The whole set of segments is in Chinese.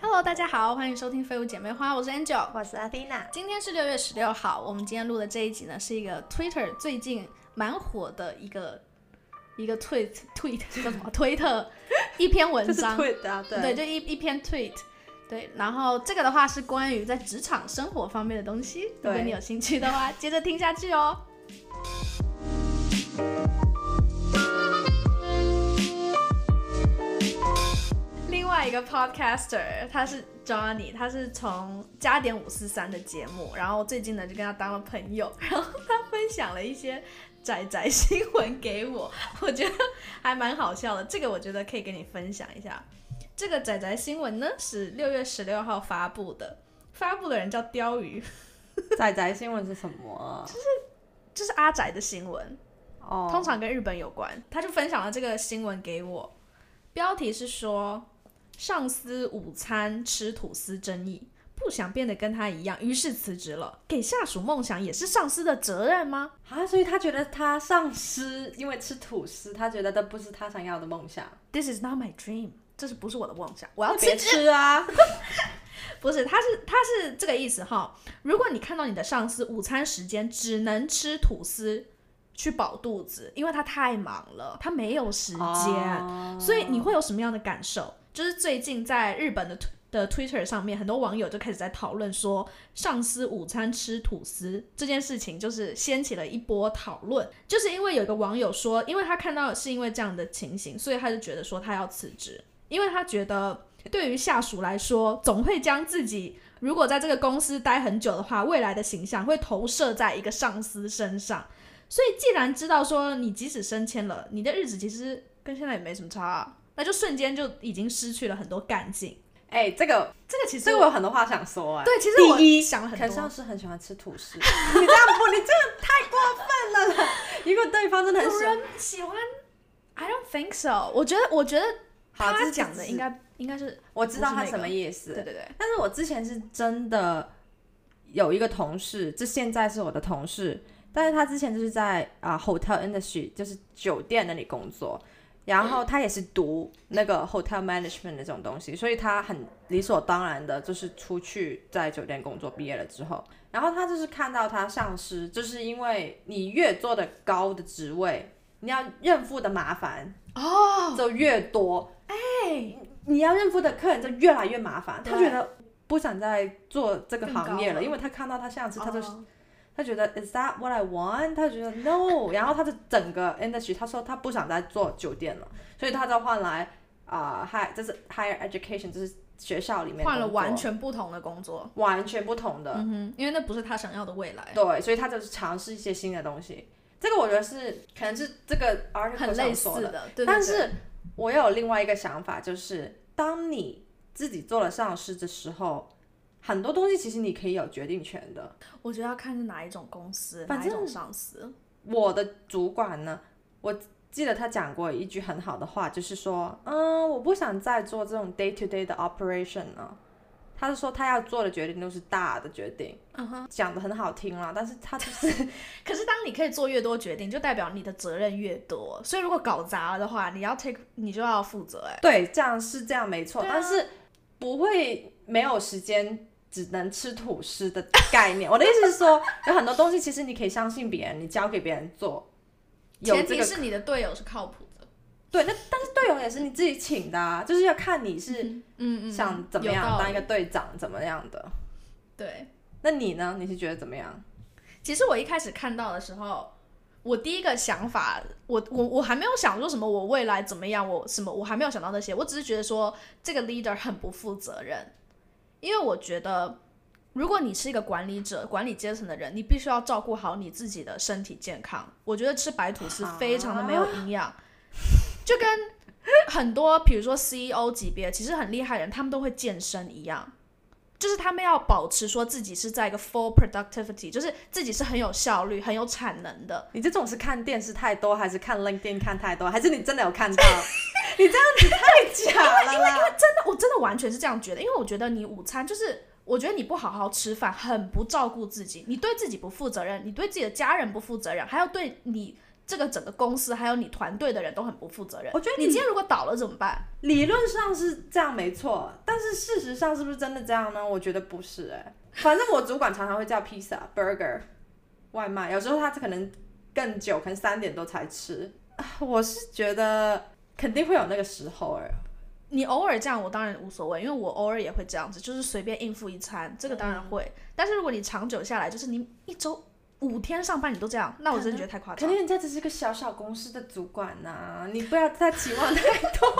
Hello，大家好，欢迎收听《废物姐妹花》，我是 Angel，我是 Athena。今天是六月十六号，我们今天录的这一集呢，是一个 Twitter 最近蛮火的一个一个 tweet tweet 叫 什么？推特 一篇文章，对就一一篇 tweet。对，然后这个的话是关于在职场生活方面的东西，如果你有兴趣的话，接着听下去哦。个 podcaster，他是 Johnny，他是从加点五四三的节目，然后最近呢就跟他当了朋友，然后他分享了一些仔仔新闻给我，我觉得还蛮好笑的，这个我觉得可以跟你分享一下。这个仔仔新闻呢是六月十六号发布的，发布的人叫鲷鱼。仔仔新闻是什么？就是就是阿仔的新闻，哦，通常跟日本有关。他就分享了这个新闻给我，标题是说上司午餐吃吐司争议，不想变得跟他一样，于是辞职了。给下属梦想也是上司的责任吗？啊，所以他觉得他上司因为吃吐司，他觉得这不是他想要的梦想。This is not my dream。这是不是我的梦想？我要辞职。吃啊！不是，他是他是这个意思哈。如果你看到你的上司午餐时间只能吃吐司去饱肚子，因为他太忙了，他没有时间，哦所以你会有什么样的感受？就是最近在日本的的 Twitter 上面，很多网友就开始在讨论说，上司午餐吃吐司这件事情，就是掀起了一波讨论。就是因为有一个网友说，因为他看到是因为这样的情形，所以他就觉得说他要辞职，因为他觉得对于下属来说，总会将自己如果在这个公司待很久的话，未来的形象会投射在一个上司身上。所以，既然知道说你即使升迁了，你的日子其实跟现在也没什么差、那就瞬间就已经失去了很多干劲。哎、这个这个其实这个我有很多话想说哎、对，其实我第一想了很多可上。司很喜欢吃吐司，你这样不，你这个太过分了啦！如果对方真的很喜欢，喜欢？I don't think so。我觉得，我觉得他讲的应该应该是我知道他什么意思，对对对，但是我之前是真的有一个同事，这现在是我的同事，但是他之前就是在啊、hotel industry，就是酒店那里工作，然后他也是读那个 hotel management 的这种东西，所以他很理所当然的就是出去在酒店工作，毕业了之后，然后他就是看到他上司，就是因为你越做的高的职位，你要认付的麻烦哦，就越多，哎，你要认付的客人就越来越麻烦，他觉得不想再做这个行业了，了。因为他看到他上司，他就、哦他觉得 Is that what I want？他觉得 No，然后他的整个 industry，他说他不想再做酒店了，所以他就换来啊、high，这是 higher education，就是学校里面换了完全不同的工作。完全不同的，嗯哼，因为那不是他想要的未来，对，所以他就是尝试一些新的东西。这个我觉得是可能是这个 article 的，似的。对对对但是我也有另外一个想法，就是当你自己做了上司的时候，很多东西其实你可以有决定权的。我觉得要看是哪一种公司，反哪一种上司。我的主管呢，我记得他讲过一句很好的话，就是说，嗯，我不想再做这种 day to day 的 operation 了。他是说他要做的决定都是大的决定，讲的很好听啦，但是他就是 可是当你可以做越多决定，就代表你的责任越多。所以如果搞砸了的话，你要 take，你就要负责。哎，对，这样是这样没错，啊但是不会没有时间只能吃吐司的概念。我的意思是说，有很多东西其实你可以相信别人，你交给别人做，有前提是你的队友是靠谱的。对。那但是队友也是你自己请的啊，就是要看你是嗯嗯，想怎么样当一个队长怎么样的。对。那你呢？你是觉得怎么样？其实我一开始看到的时候，我第一个想法，我我我还没有想说什么，我未来怎么样，我什么我还没有想到那些，我只是觉得说这个 leader 很不负责任，因为我觉得。如果你是一个管理者、管理阶层的人，你必须要照顾好你自己的身体健康。我觉得吃白吐司非常的没有营养，就跟很多比如说 CEO 级别其实很厉害的人，他们都会健身一样。就是他们要保持说自己是在一个 full productivity，就是自己是很有效率、很有产能的。你这种是看电视太多，还是看 LinkedIn 看太多，还是你真的有看到？你这样子太假了因，因为因为！真的，我真的完全是这样觉得，因为我觉得你午餐就是，我觉得你不好好吃饭，很不照顾自己，你对自己不负责任，你对自己的家人不负责任，还要对你这个整个公司还有你团队的人都很不负责任。我觉得你今天如果倒了怎么办？理论上是这样没错，但是事实上是不是真的这样呢？我觉得不是哎、反正我主管常常会叫披萨、burger 外卖，有时候他可能更久，可能三点多才吃。啊我是觉得肯定会有那个时候哎、你偶尔这样，我当然无所谓，因为我偶尔也会这样子，就是随便应付一餐，这个当然会。但是如果你长久下来，就是你一周五天上班你都这样，那我真的觉得太夸张。肯定人家只是个小小公司的主管呐、你不要再期望太多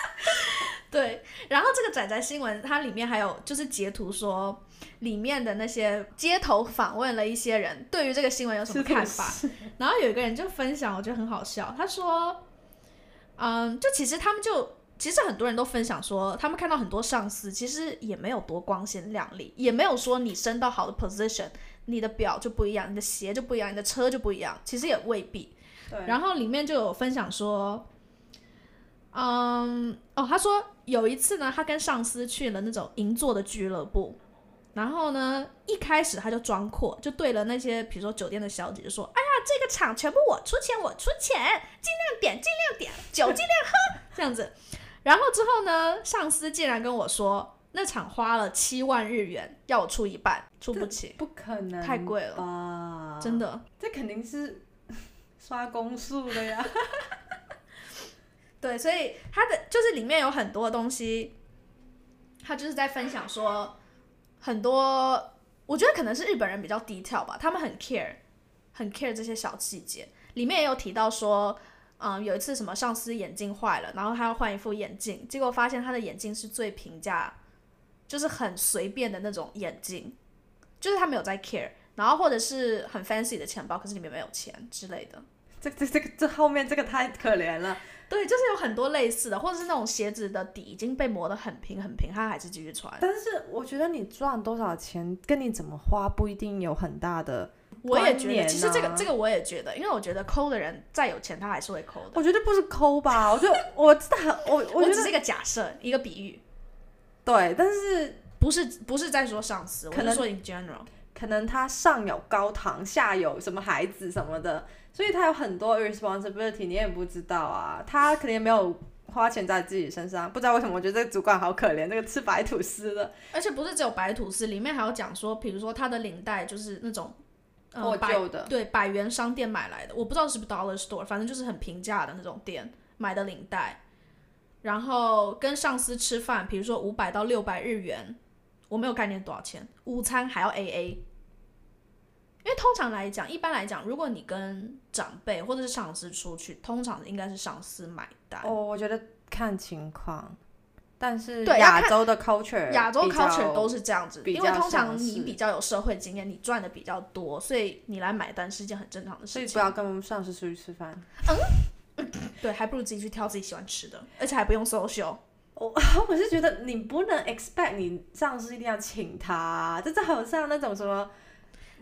对，然后这个仔仔新闻它里面还有就是截图说，里面的那些街头访问了一些人，对于这个新闻有什么看法？然后有一个人就分享，我觉得很好笑，他说，嗯，就其实他们就。其实很多人都分享说，他们看到很多上司其实也没有多光鲜亮丽，也没有说你升到好的 position，你的表就不一样，你的鞋就不一样，你的车就不一样，其实也未必。对，然后里面就有分享说，嗯，哦，他说有一次呢，他跟上司去了那种银座的俱乐部，然后呢，一开始他就装阔，就对了那些比如说酒店的小姐就说，哎呀，这个场全部我出钱，我出钱，尽量点，尽量点，酒尽量喝，这样子。然后之后呢，上司竟然跟我说，那场花了七万日元，要我出一半，出不起，不可能，太贵了吧？真的。这肯定是刷公数的呀。对，所以他的就是里面有很多东西，他就是在分享说很多，我觉得可能是日本人比较低调吧，他们很 care，很 care 这些小细节。里面也有提到说，嗯，有一次什么上司眼镜坏了，然后他要换一副眼镜，结果发现他的眼镜是最平价，就是很随便的那种眼镜，就是他没有在 care，然后或者是很 fancy 的钱包，可是里面没有钱之类的。这这这个这后面这个太可怜了。对，就是有很多类似的，或者是那种鞋子的底已经被磨得很平很平，他还是继续穿。但是我觉得你赚多少钱跟你怎么花不一定有很大的。我也觉得，其实这个啊这个我也觉得，因为我觉得抠的人再有钱，他还是会抠的。我觉得不是抠吧，我觉得 我真的很我我觉得我只是一个假设，一个比喻，对，但是不是不是在说上司，我可能是说 in general。可能他上有高堂，下有什么孩子什么的，所以他有很多 responsibility，你也不知道啊。他肯定也没有花钱在自己身上，不知道为什么，我觉得这个主管好可怜，这个吃白吐司的，而且不是只有白吐司，里面还有讲说，比如说他的领带就是那种破旧的。对百元商店买来的，我不知道是不是 Dollar Store，反正就是很平价的那种店买的领带。然后跟上司吃饭，比如说五百到六百日元，我没有概念多少钱，午餐还要 A A。因为通常来讲，一般来讲，如果你跟长辈或者是上司出去，通常应该是上司买单。哦，我觉得看情况，但是对亚洲的 culture，亚洲 culture 都是这样子，因为通常你比较有社会经验，你赚的比较多，所以你来买单是一件很正常的事情。所以不要跟上司出去吃饭。嗯 对，还不如自己去挑自己喜欢吃的，而且还不用 social。我我是觉得你不能 expect 你上司一定要请他，这就好像那种什么莫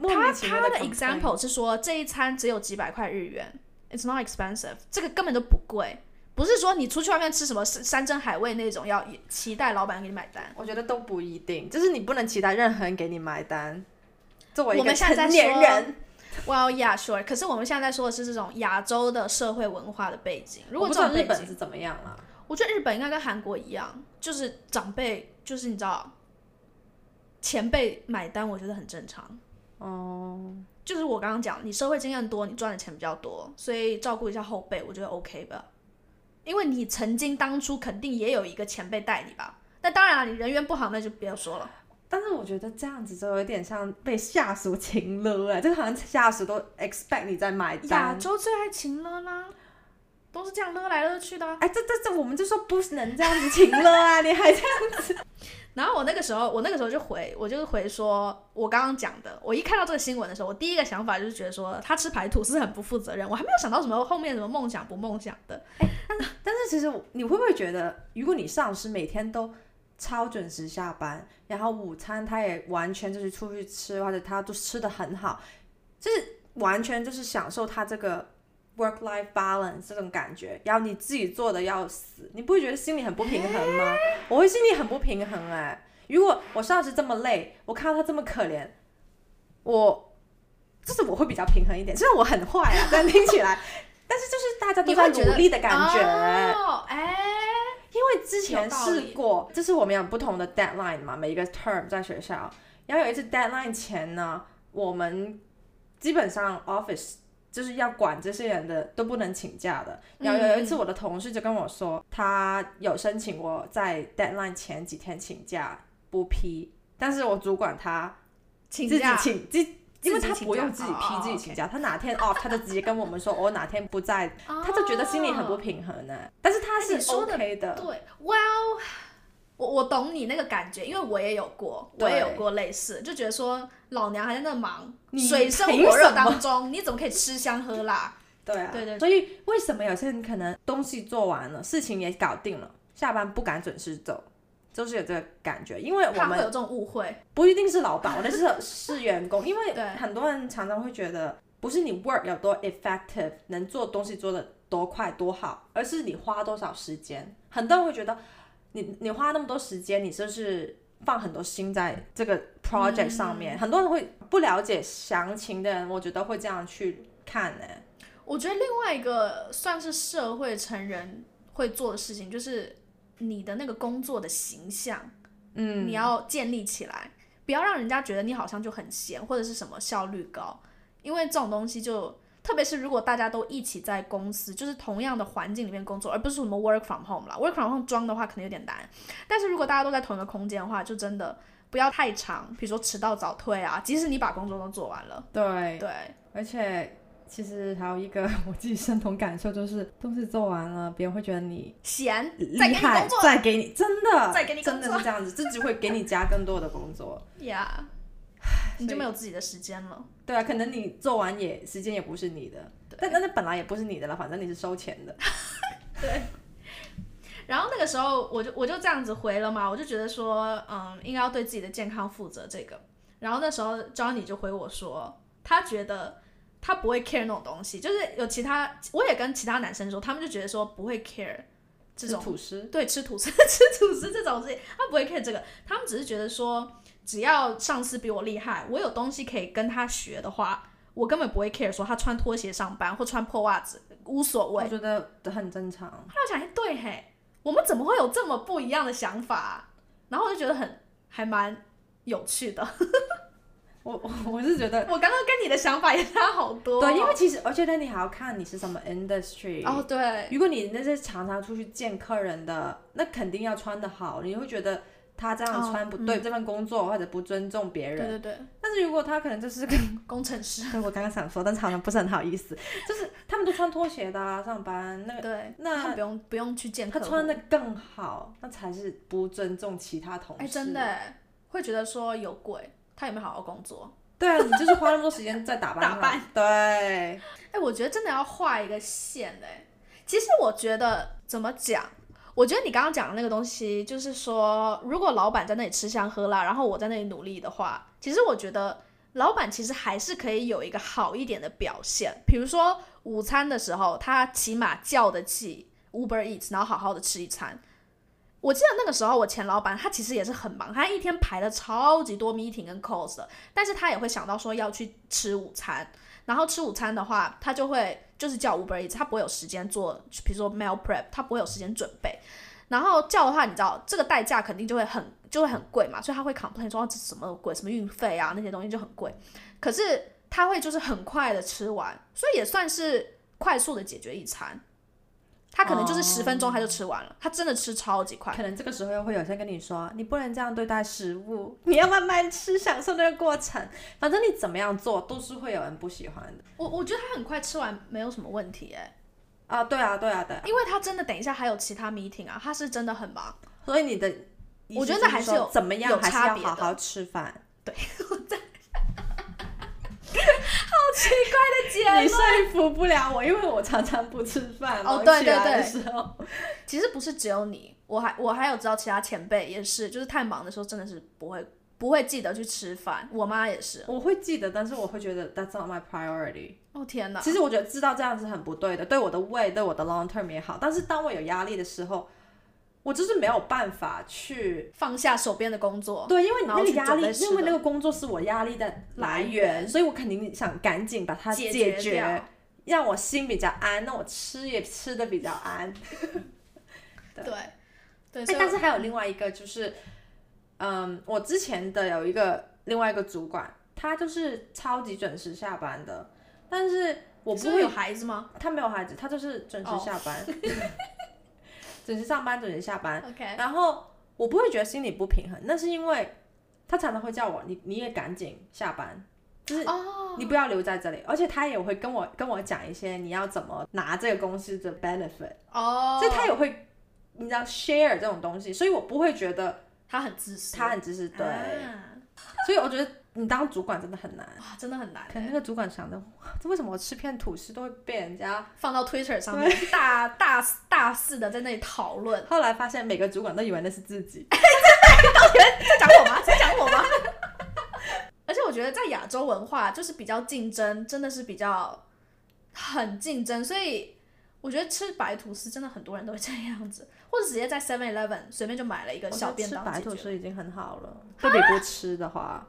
他他的 example 是说这一餐只有几百块日元，it's not expensive，这个根本就不贵。不是说你出去外面吃什么山山珍海味那种，要期待老板给你买单。我觉得都不一定，就是你不能期待任何人给你买单。作为一个我们现在在成年说人，Well, yeah, sure。可是我们现在在说的是这种亚洲的社会文化的背景。如果我不知道这种，日本是怎么样啦。我觉得日本应该跟韩国一样，就是长辈，就是你知道，前辈买单，我觉得很正常。哦，就是我刚刚讲，你社会经验多，你赚的钱比较多，所以照顾一下后辈，我觉得 OK 吧。因为你曾经当初肯定也有一个前辈带你吧。那当然了，你人缘不好，那就不要说了。但是我觉得这样子就有点像被下属情了哎，就好像下属都 expect 你在买亚单。洲最爱情勒啦，都是这样勒来勒去的啊、哎，这这这，我们就说不能这样子情了啊！你还这样然后我那个时候，我那个时候就回，我就回说，我刚刚讲的，我一看到这个新闻的时候，我第一个想法就是觉得说，他吃排吐是很不负责任，我还没有想到什么后面什么梦想不梦想的。但是其实你会不会觉得，如果你上司每天都超准时下班，然后午餐他也完全就是出去吃，或者他都吃的很好，就是完全就是享受他这个 work life balance 这种感觉，然后你自己做的要死，你不会觉得心里很不平衡吗？我会心里很不平衡哎、如果我上司这么累，我看到他这么可怜，我就是我会比较平衡一点。虽然我很坏啊，但听起来，但是就是大家都在努力的感觉。哦，哎，因为之前试过，就是我们有不同的 deadline 嘛，每一个 term 在学校，然后有一次 deadline 前呢，我们基本上 office 就是要管这些人的都不能请假的。然后有一次我的同事就跟我说，他有申请我在 deadline 前几天请假不批，但是我主管他自己请假，请自。因为他不用自己批哦自己请假，他哪天 off 他就直接跟我们说我哪天不在，他就觉得心里很不平衡呢。但是他是 OK 的，对，Well，我我懂你那个感觉，因为我也有过，我也有过类似，就觉得说老娘还在那忙，你水深凭火热当中，你怎么可以吃香喝辣？对啊，对对所以为什么有些人可能东西做完了，事情也搞定了，下班不敢准时走，就是有这个感觉。因为我们会有这种误会。不一定是老板，我的是 是员工，因为很多人常常会觉得，不是你 work 有多 effective，能做东西做的多快多好，而是你花多少时间。很多人会觉得，你你花那么多时间，你就是放很多心在这个 project 上面。嗯很多人会不了解详情的人，我觉得会这样去看呢、我觉得另外一个算是社会成人会做的事情，就是你的那个工作的形象，嗯，你要建立起来，不要让人家觉得你好像就很闲或者是什么效率高，因为这种东西就。特别是如果大家都一起在公司，就是同样的环境里面工作，而不是什么 work from home 啦。work from home 装的话可能有点难，但是如果大家都在同一个空间的话，就真的不要太长，比如说迟到早退啊。即使你把工作都做完了，对，对，而且其实还有一个我自己深同感受，就是东西做完了，别人会觉得你闲厉再给你害再给你，真的，再给你真的是这样子，自己会给你加更多的工作。Yeah，你就没有自己的时间了。对啊，可能你做完也时间也不是你的，但但是本来也不是你的了，反正你是收钱的。对然后那个时候我就我就这样子回了嘛，我就觉得说，嗯，应该要对自己的健康负责这个。然后那时候 Johnny 就回我说，他觉得他不会 care 那种东西，就是有其他，我也跟其他男生说，他们就觉得说不会 care 这种吐司，对吃吐司 吃吐司这种事情，他不会 care 这个，他们只是觉得说，只要上司比我厉害，我有东西可以跟他学的话，我根本不会 care 说他穿拖鞋上班或穿破袜子无所谓我。觉得很正常。后来我想，哎，对嘿，我们怎么会有这么不一样的想法啊、然后我就觉得很还蛮有趣的。我我 我是觉得，我刚刚跟你的想法也差好多哦、对，因为其实我觉得你还要看你是什么 industry。哦，对，如果你那些常常出去见客人的，那肯定要穿的好，你会觉得他这样哦穿不对、这份工作或者不尊重别人。对对对，但是如果他可能就是个，工程师，对我刚刚想说，但是好像不是很好意思，就是他们都穿拖鞋的、啊、上班，那个对，那他不用不用去见他穿的更好，那才是不尊重其他同事。哎，真的哎会觉得说有鬼，他有没有好好工作？对啊，你就是花那么多时间在打扮 打扮对，哎，我觉得真的要画一个线嘞。其实我觉得怎么讲？我觉得你刚刚讲的那个东西，就是说，如果老板在那里吃香喝辣，然后我在那里努力的话，其实我觉得老板其实还是可以有一个好一点的表现。比如说午餐的时候，他起码叫得起 Uber Eats，然后好好的吃一餐。我记得那个时候，我前老板他其实也是很忙，他一天排了超级多 meeting 跟 calls 的，但是他也会想到说要去吃午餐，然后吃午餐的话，他就会就是叫 Uber Eats，他不会有时间做，比如说 meal prep，他不会有时间准备。然后叫的话，你知道这个代价肯定就会很就会很贵嘛，所以他会 complain 说、这什么贵，什么运费啊那些东西就很贵。可是他会就是很快的吃完，所以也算是快速的解决一餐。他可能就是十分钟他就吃完了，他真的吃超级快。可能这个时候又会有些人跟你说，你不能这样对待食物，你要慢慢吃，享受那个过程。反正你怎么样做，都是会有人不喜欢的。我我觉得他很快吃完没有什么问题哎，啊，对啊，对啊，对啊。因为他真的等一下还有其他 meeting 啊，他是真的很忙。所以你的，我觉得还是有怎么样，有还是差别的要好好吃饭。结你说服不了我，因为我常常不吃饭。哦对对对时候，其实不是只有你，我还我还有知道其他前辈也是，就是太忙的时候真的是不会不会记得去吃饭。我妈也是。我会记得，但是我会觉得 that's not my priority。哦天哪！其实我觉得知道这样子很不对的，对我的胃，对我的 long term 也好。但是当我有压力的时候，我就是没有办法去放下手边的工作，对，因为那个压力，因为那个工作是我压力的来来源，所以我肯定想赶紧把它解解决让我心比较安，那我吃也吃的比较安。对。对对，哎但是还有另外一个就是，嗯，我之前的有一个另外一个主管，他就是超级准时下班的，但是我不会有孩子吗？他没有孩子，他就是准时哦。下班，准时上班，准时下班。？OK，然后我不会觉得心里不平衡，那是因为他常常会叫我，你你也赶紧下班，就是哦，你不要留在这里，而且他也会跟我跟我讲一些你要怎么拿这个公司的 benefit，、哦，所以他也会你知道 share 这种东西，所以我不会觉得他很自私，他很自私，对，啊。所以我觉得你当主管真的很难。哇，真的很难欸，可能那个主管想的，这为什么我吃片吐司都会被人家？放到 Twitter 上面大大大肆的在那里讨论，后来发现每个主管都以为那是自己。到底在讲我吗？在讲我吗？而且我觉得在亚洲文化就是比较竞争，真的是比较很竞争，所以我觉得吃白吐司真的很多人都会这样子，或者直接在 Seven Eleven 随便就买了一个小便吃白吐。司已经很好了，对比不吃的话，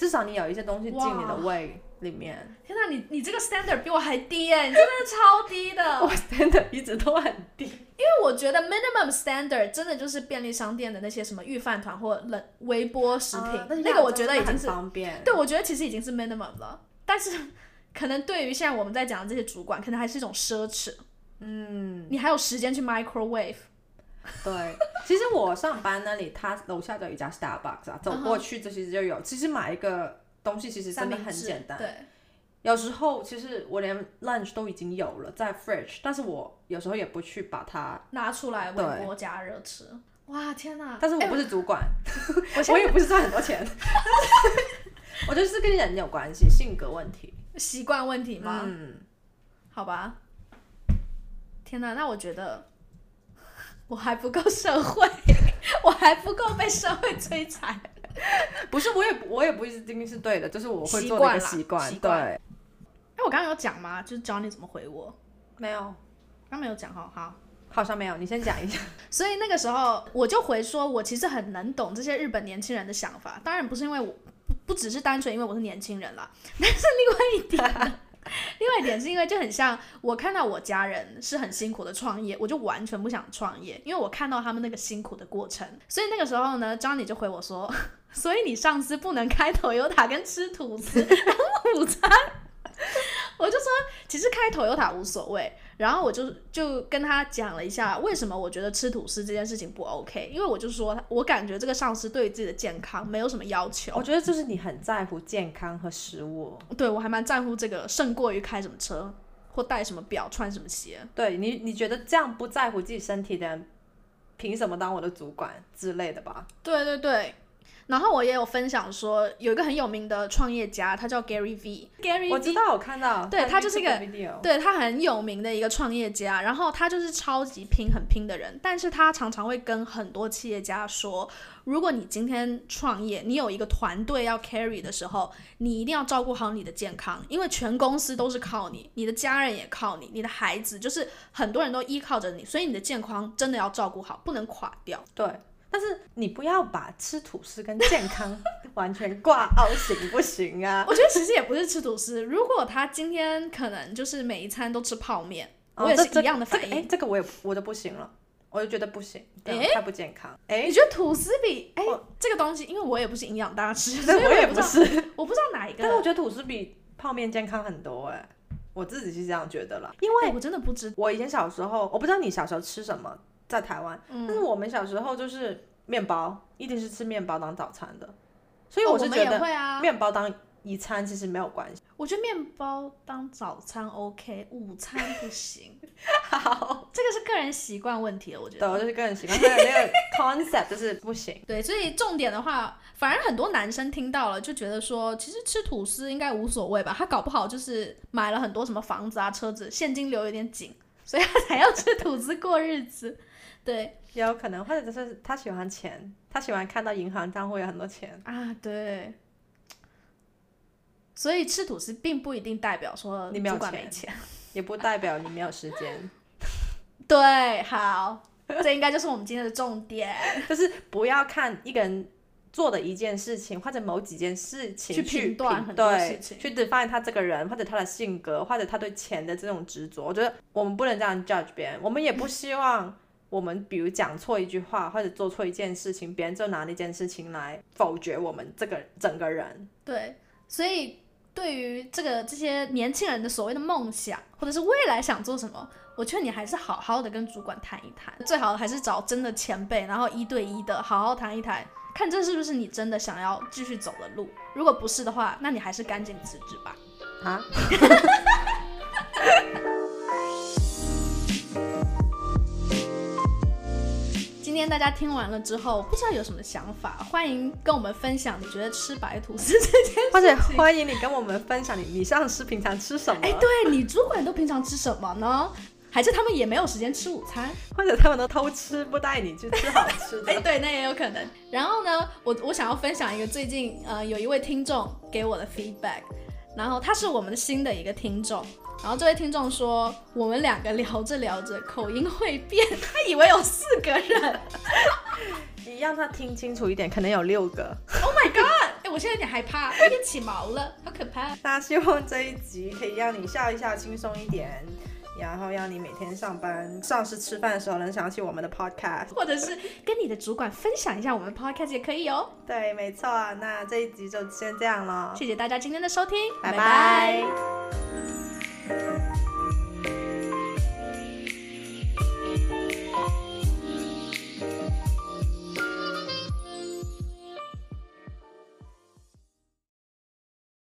至少你有一些东西进你的胃里面。天哪，你你这个 standard 比我还低耶，你真的超低的。我 standard 一直都很低。因为我觉得 minimum standard 真的就是便利商店的那些什么预饭团或冷微波食品，啊那个我觉得已经是方便。对，我觉得其实已经是 minimum 了，但是可能对于现在我们在讲的这些主管，可能还是一种奢侈。嗯，你还有时间去 microwave，对。其实我上班那里，他楼下就有一家 Starbucks 啊，走过去这其实就有。其实买一个东西其实真的很简单。对，有时候其实我连 lunch 都已经有了在 fridge，但是我有时候也不去把它。拿出来微波加热吃。哇，天哪！但是我不是主管，我我也不是赚很多钱。我觉得是跟人有关系，性格问题。习惯问题吗？嗯，好吧。天哪，那我觉得我还不够社会，我还不够被社会摧残。不是，我也我也不一定是对的，就是我会做的一习惯习惯。对，哎，我刚刚有讲吗？就是教你怎么回我，没有，刚刚没有讲哈。好，好像没有。你先讲一下。所以那个时候我就回说，我其实很能懂这些日本年轻人的想法。当然不是因为我不不只是单纯因为我是年轻人啦，但是另外一点，另外一点是因为就很像我看到我家人是很辛苦的创业，我就完全不想创业，因为我看到他们那个辛苦的过程。所以那个时候呢，Johnny 就回我说，所以你上司不能开头油塔跟吃土司当午餐。我就说，其实开头油塔无所谓，然后我就就跟他讲了一下为什么我觉得吃吐司这件事情不 OK，因为我就说我感觉这个上司对自己的健康没有什么要求我，觉得就是你很在乎健康和食物。对我还蛮在乎这个，胜过于开什么车或戴什么表、穿什么鞋。对你，你觉得这样不在乎自己身体的人，凭什么当我的主管之类的吧？对对对。然后我也有分享说，有一个很有名的创业家，他叫 Gary V。Gary 我知道，我看到，对他就是一个。对他很有名的一个创业家，然后他就是超级拼、很拼的人，但是他常常会跟很多企业家说，如果你今天创业，你有一个团队要 carry 的时候，你一定要照顾好你的健康，因为全公司都是靠你，你的家人也靠你，你的孩子就是很多人都依靠着你，所以你的健康真的要照顾好，不能垮掉。对，但是你不要把吃吐司跟健康 完全挂钩，行不行啊？我觉得其实也不是吃吐司，如果他今天可能就是每一餐都吃泡面，我也是一样的反应。这个我也我就不行了，我就觉得不行，这样诶太不健康。哎、你觉得吐司比哎、我这个东西，因为我也不是营养大师，所以我也不是，我不知道哪一个。但是我觉得吐司比泡面健康很多哎、我自己是这样觉得啦。因为哎我真的不知，我以前小时候，我不知道你小时候吃什么，在台湾，嗯但是我们小时候就是面包，一定是吃面包当早餐的，所以我是觉得。面包当一餐其实没有关系。我觉得面包当早餐 OK，午餐不行，好，这个是个人习惯问题了，我觉得对。就是个人习惯，还有那个 concept 就是不行。对，所以重点的话，反而很多男生听到了就觉得说，其实吃吐司应该无所谓吧？他搞不好就是买了很多什么房子啊、车子，现金流有点紧，所以他才要吃吐司过日子。对也有可能，或者就是他喜欢钱，他喜欢看到银行账户有很多钱。啊，对。所以吃吐司并不一定代表说你没有管钱没钱。也不代表你没有时间。对，好，这应该就是我们今天的重点，就是不要看一个人做的一件事情或者某几件事情去去评断很多对事情去 define 他这个人或者他的性格或者他对钱的这种执着。我觉得我们不能这样 judge 别人，我们也不希望我们比如讲错一句话或者做错一件事情，别人就拿那件事情来否决我们这个整个人。对，所以对于这个这些年轻人的所谓的梦想，或者是未来想做什么，我劝你还是好好的跟主管谈一谈，最好还是找真的前辈，然后一对一的好好谈一谈，看这是不是你真的想要继续走的路。如果不是的话，那你还是赶紧辞职吧。啊，天大家听完了之后，不知道有什么想法，欢迎跟我们分享你觉得吃白吐司这件或者事情。欢迎你跟我们分享你你上司平常吃什么，哎，对你主管都平常吃什么呢？还是他们也没有时间吃午餐？或者他们都偷吃不带你去吃好吃的 哎，的。对，那也有可能。然后呢，我我想要分享一个最近呃有一位听众给我的 feedback，然后他是我们新的一个听众，然后这位听众说我们两个聊着聊着口音会变，他以为有四个人。你让他听清楚一点，可能有六个。Oh my god！哎，我现在有点害怕，有点起毛了，好可怕。那希望这一集可以让你笑一笑，轻松一点，然后让你每天上班、上司吃饭的时候能想起我们的 podcast。或者是跟你的主管分享一下我们 podcast 也可以哦。对，没错。那这一集就先这样了，谢谢大家今天的收听，拜拜